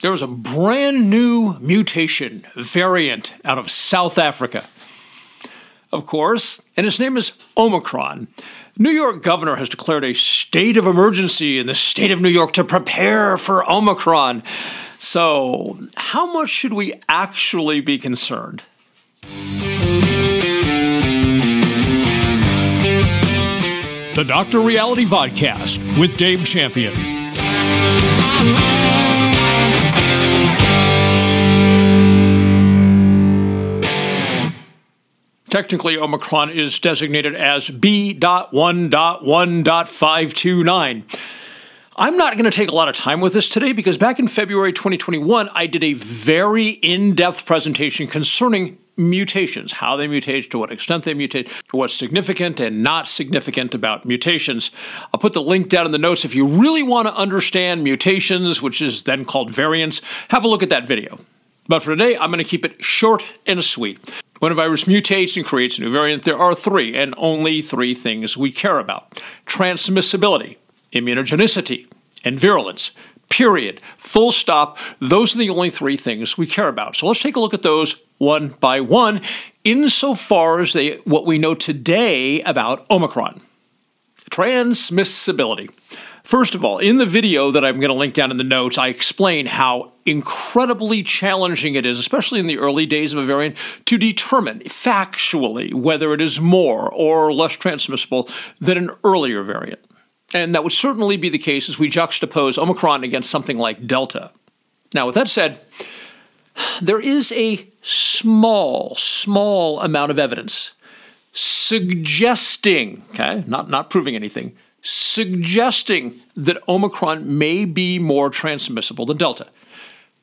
there was a brand new mutation variant out of South Africa. Of course, and its name is Omicron. New York governor has declared a state of emergency in the state of New York to prepare for Omicron. So, how much should we actually be concerned? The Dr. Reality Vodcast with Dave Champion. Technically, Omicron is designated as B.1.1.529. I'm not going to take a lot of time with this today because back in February 2021, I did a very in depth presentation concerning mutations, how they mutate, to what extent they mutate, what's significant and not significant about mutations. I'll put the link down in the notes if you really want to understand mutations, which is then called variants. Have a look at that video. But for today, I'm going to keep it short and sweet. When a virus mutates and creates a new variant, there are three, and only three things we care about transmissibility, immunogenicity, and virulence. Period. Full stop. Those are the only three things we care about. So let's take a look at those one by one, insofar as they what we know today about Omicron. Transmissibility. First of all, in the video that I'm going to link down in the notes, I explain how incredibly challenging it is, especially in the early days of a variant, to determine factually whether it is more or less transmissible than an earlier variant. And that would certainly be the case as we juxtapose Omicron against something like Delta. Now, with that said, there is a small, small amount of evidence suggesting, okay, not, not proving anything, suggesting that Omicron may be more transmissible than Delta.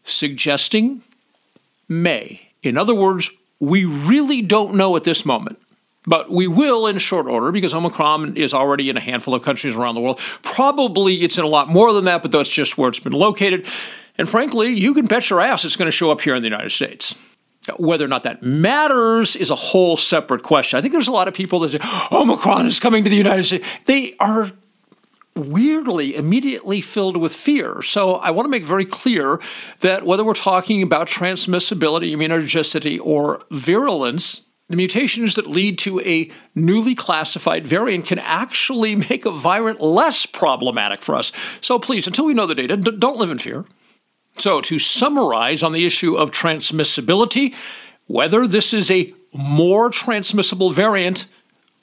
Suggesting may. In other words, we really don't know at this moment. But we will in short order because Omicron is already in a handful of countries around the world. Probably it's in a lot more than that, but that's just where it's been located. And frankly, you can bet your ass it's going to show up here in the United States. Whether or not that matters is a whole separate question. I think there's a lot of people that say, Omicron is coming to the United States. They are weirdly immediately filled with fear. So I want to make very clear that whether we're talking about transmissibility, immunogenicity, or virulence, the mutations that lead to a newly classified variant can actually make a variant less problematic for us. So please, until we know the data, don't live in fear. So, to summarize on the issue of transmissibility, whether this is a more transmissible variant,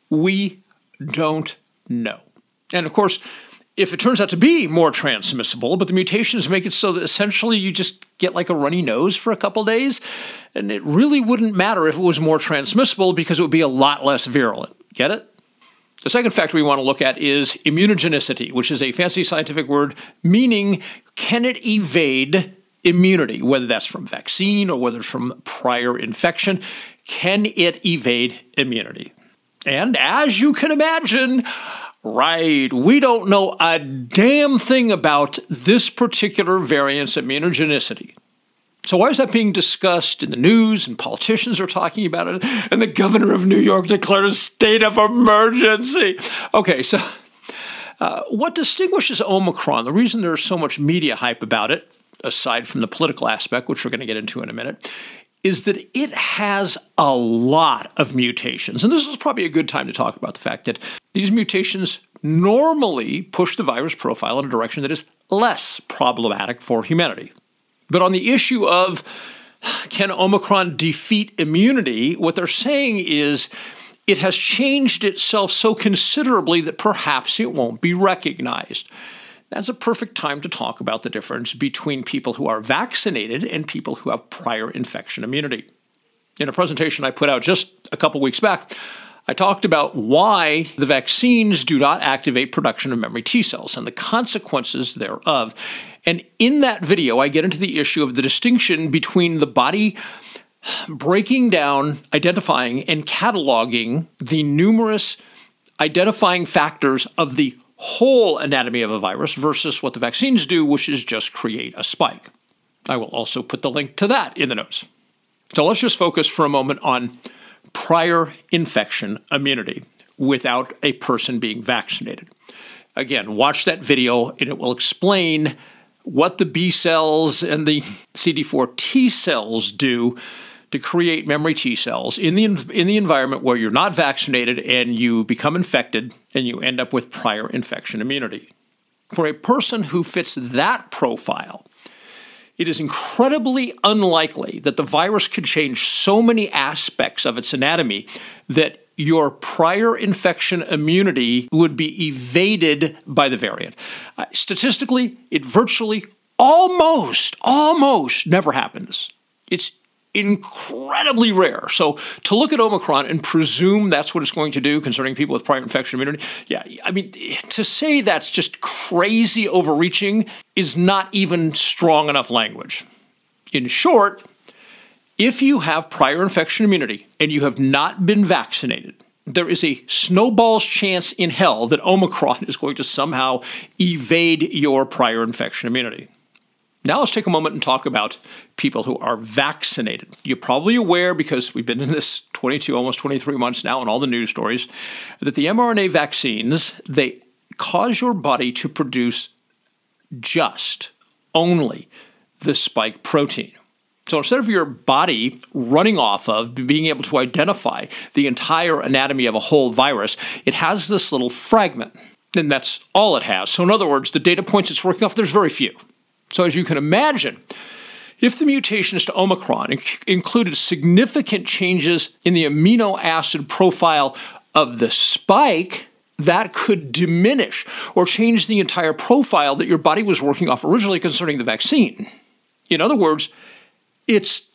we don't know. And of course, if it turns out to be more transmissible, but the mutations make it so that essentially you just get like a runny nose for a couple days, and it really wouldn't matter if it was more transmissible because it would be a lot less virulent. Get it? The second factor we want to look at is immunogenicity, which is a fancy scientific word meaning can it evade immunity, whether that's from vaccine or whether it's from prior infection? Can it evade immunity? And as you can imagine, right, we don't know a damn thing about this particular variant's immunogenicity. So, why is that being discussed in the news and politicians are talking about it and the governor of New York declared a state of emergency? Okay, so uh, what distinguishes Omicron, the reason there's so much media hype about it, aside from the political aspect, which we're going to get into in a minute, is that it has a lot of mutations. And this is probably a good time to talk about the fact that these mutations normally push the virus profile in a direction that is less problematic for humanity. But on the issue of can Omicron defeat immunity, what they're saying is it has changed itself so considerably that perhaps it won't be recognized. That's a perfect time to talk about the difference between people who are vaccinated and people who have prior infection immunity. In a presentation I put out just a couple weeks back, I talked about why the vaccines do not activate production of memory T cells and the consequences thereof. And in that video, I get into the issue of the distinction between the body breaking down, identifying, and cataloging the numerous identifying factors of the whole anatomy of a virus versus what the vaccines do, which is just create a spike. I will also put the link to that in the notes. So let's just focus for a moment on prior infection immunity without a person being vaccinated. Again, watch that video and it will explain what the B cells and the CD4 T cells do to create memory T cells in the in the environment where you're not vaccinated and you become infected and you end up with prior infection immunity. For a person who fits that profile, it is incredibly unlikely that the virus could change so many aspects of its anatomy that your prior infection immunity would be evaded by the variant. Uh, statistically, it virtually almost, almost never happens. It's incredibly rare. So to look at Omicron and presume that's what it's going to do concerning people with prior infection immunity, yeah, I mean, to say that's just crazy overreaching is not even strong enough language. In short, if you have prior infection immunity and you have not been vaccinated, there is a snowball's chance in hell that Omicron is going to somehow evade your prior infection immunity. Now let's take a moment and talk about people who are vaccinated. You're probably aware, because we've been in this 22, almost 23 months now, and all the news stories, that the mRNA vaccines they cause your body to produce just only the spike protein. So instead of your body running off of being able to identify the entire anatomy of a whole virus, it has this little fragment. And that's all it has. So, in other words, the data points it's working off, there's very few. So, as you can imagine, if the mutations to Omicron inc- included significant changes in the amino acid profile of the spike, that could diminish or change the entire profile that your body was working off originally concerning the vaccine. In other words, it's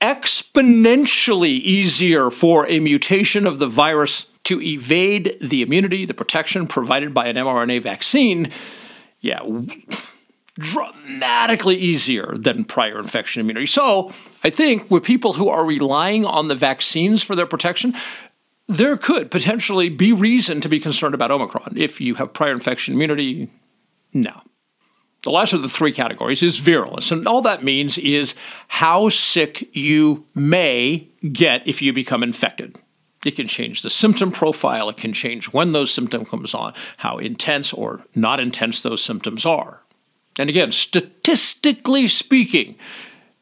exponentially easier for a mutation of the virus to evade the immunity, the protection provided by an mRNA vaccine. Yeah, dramatically easier than prior infection immunity. So, I think with people who are relying on the vaccines for their protection, there could potentially be reason to be concerned about Omicron. If you have prior infection immunity, no. The last of the three categories is virulence. And all that means is how sick you may get if you become infected. It can change the symptom profile, it can change when those symptoms comes on, how intense or not intense those symptoms are. And again, statistically speaking,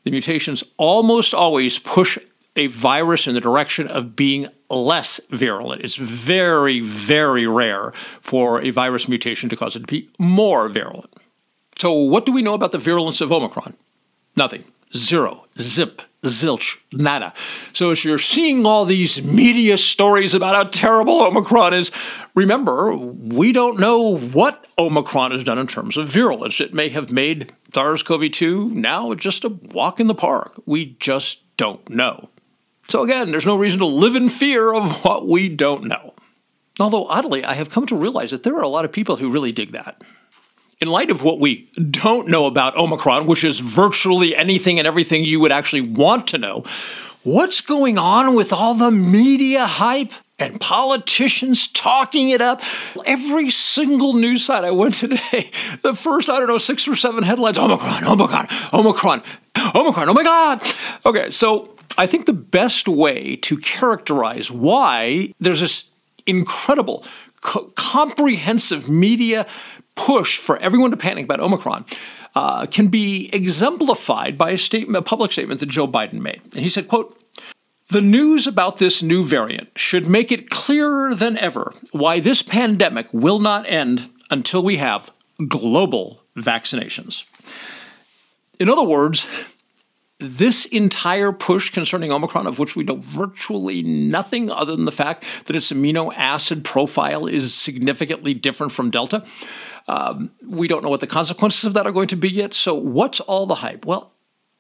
the mutations almost always push a virus in the direction of being less virulent. It's very, very rare for a virus mutation to cause it to be more virulent. So, what do we know about the virulence of Omicron? Nothing. Zero. Zip. Zilch. Nada. So, as you're seeing all these media stories about how terrible Omicron is, remember, we don't know what Omicron has done in terms of virulence. It may have made SARS CoV 2 now just a walk in the park. We just don't know. So, again, there's no reason to live in fear of what we don't know. Although, oddly, I have come to realize that there are a lot of people who really dig that in light of what we don't know about Omicron, which is virtually anything and everything you would actually want to know, what's going on with all the media hype? and politicians talking it up. Every single news site I went today, the first, I don't know, six or seven headlines Omicron, Omicron, Omicron, Omicron, oh my God. Okay, so I think the best way to characterize why there's this incredible, co- comprehensive media push for everyone to panic about Omicron uh, can be exemplified by a statement, a public statement that Joe Biden made. And he said, quote, the news about this new variant should make it clearer than ever why this pandemic will not end until we have global vaccinations. In other words, this entire push concerning Omicron, of which we know virtually nothing other than the fact that its amino acid profile is significantly different from Delta, um, we don't know what the consequences of that are going to be yet. So, what's all the hype? Well,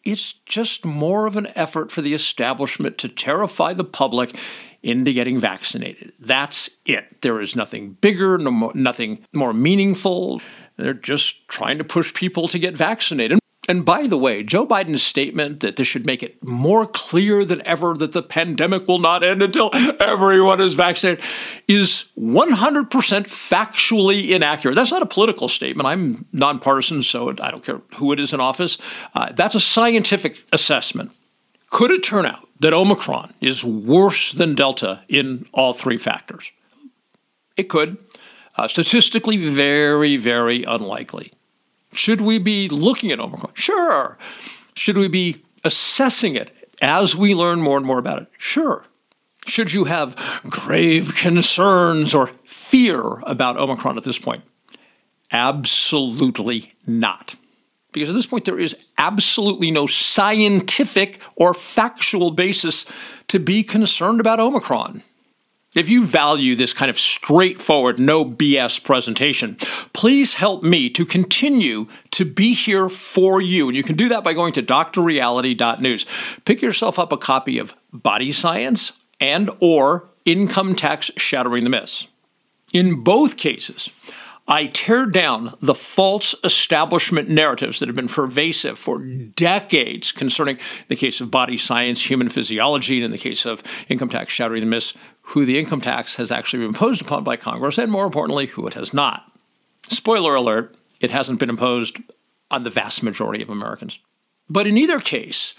it's just more of an effort for the establishment to terrify the public into getting vaccinated. That's it. There is nothing bigger, no nothing more meaningful. They're just trying to push people to get vaccinated. And by the way, Joe Biden's statement that this should make it more clear than ever that the pandemic will not end until everyone is vaccinated is 100% factually inaccurate. That's not a political statement. I'm nonpartisan, so I don't care who it is in office. Uh, that's a scientific assessment. Could it turn out that Omicron is worse than Delta in all three factors? It could. Uh, statistically, very, very unlikely. Should we be looking at Omicron? Sure. Should we be assessing it as we learn more and more about it? Sure. Should you have grave concerns or fear about Omicron at this point? Absolutely not. Because at this point, there is absolutely no scientific or factual basis to be concerned about Omicron. If you value this kind of straightforward, no BS presentation, please help me to continue to be here for you. And you can do that by going to drreality.news. Pick yourself up a copy of Body Science and or Income Tax Shattering the Myths. In both cases, I tear down the false establishment narratives that have been pervasive for decades concerning the case of body science, human physiology, and in the case of income tax shattering the myths, who the income tax has actually been imposed upon by Congress, and more importantly, who it has not. Spoiler alert, it hasn't been imposed on the vast majority of Americans. But in either case,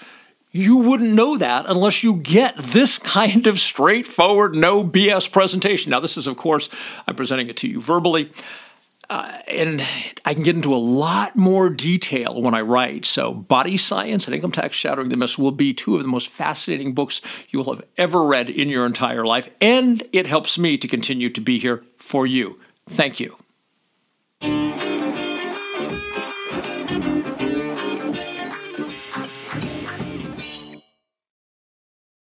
you wouldn't know that unless you get this kind of straightforward, no BS presentation. Now, this is, of course, I'm presenting it to you verbally. Uh, and I can get into a lot more detail when I write. So, Body Science and Income Tax Shattering the Myths will be two of the most fascinating books you will have ever read in your entire life. And it helps me to continue to be here for you. Thank you.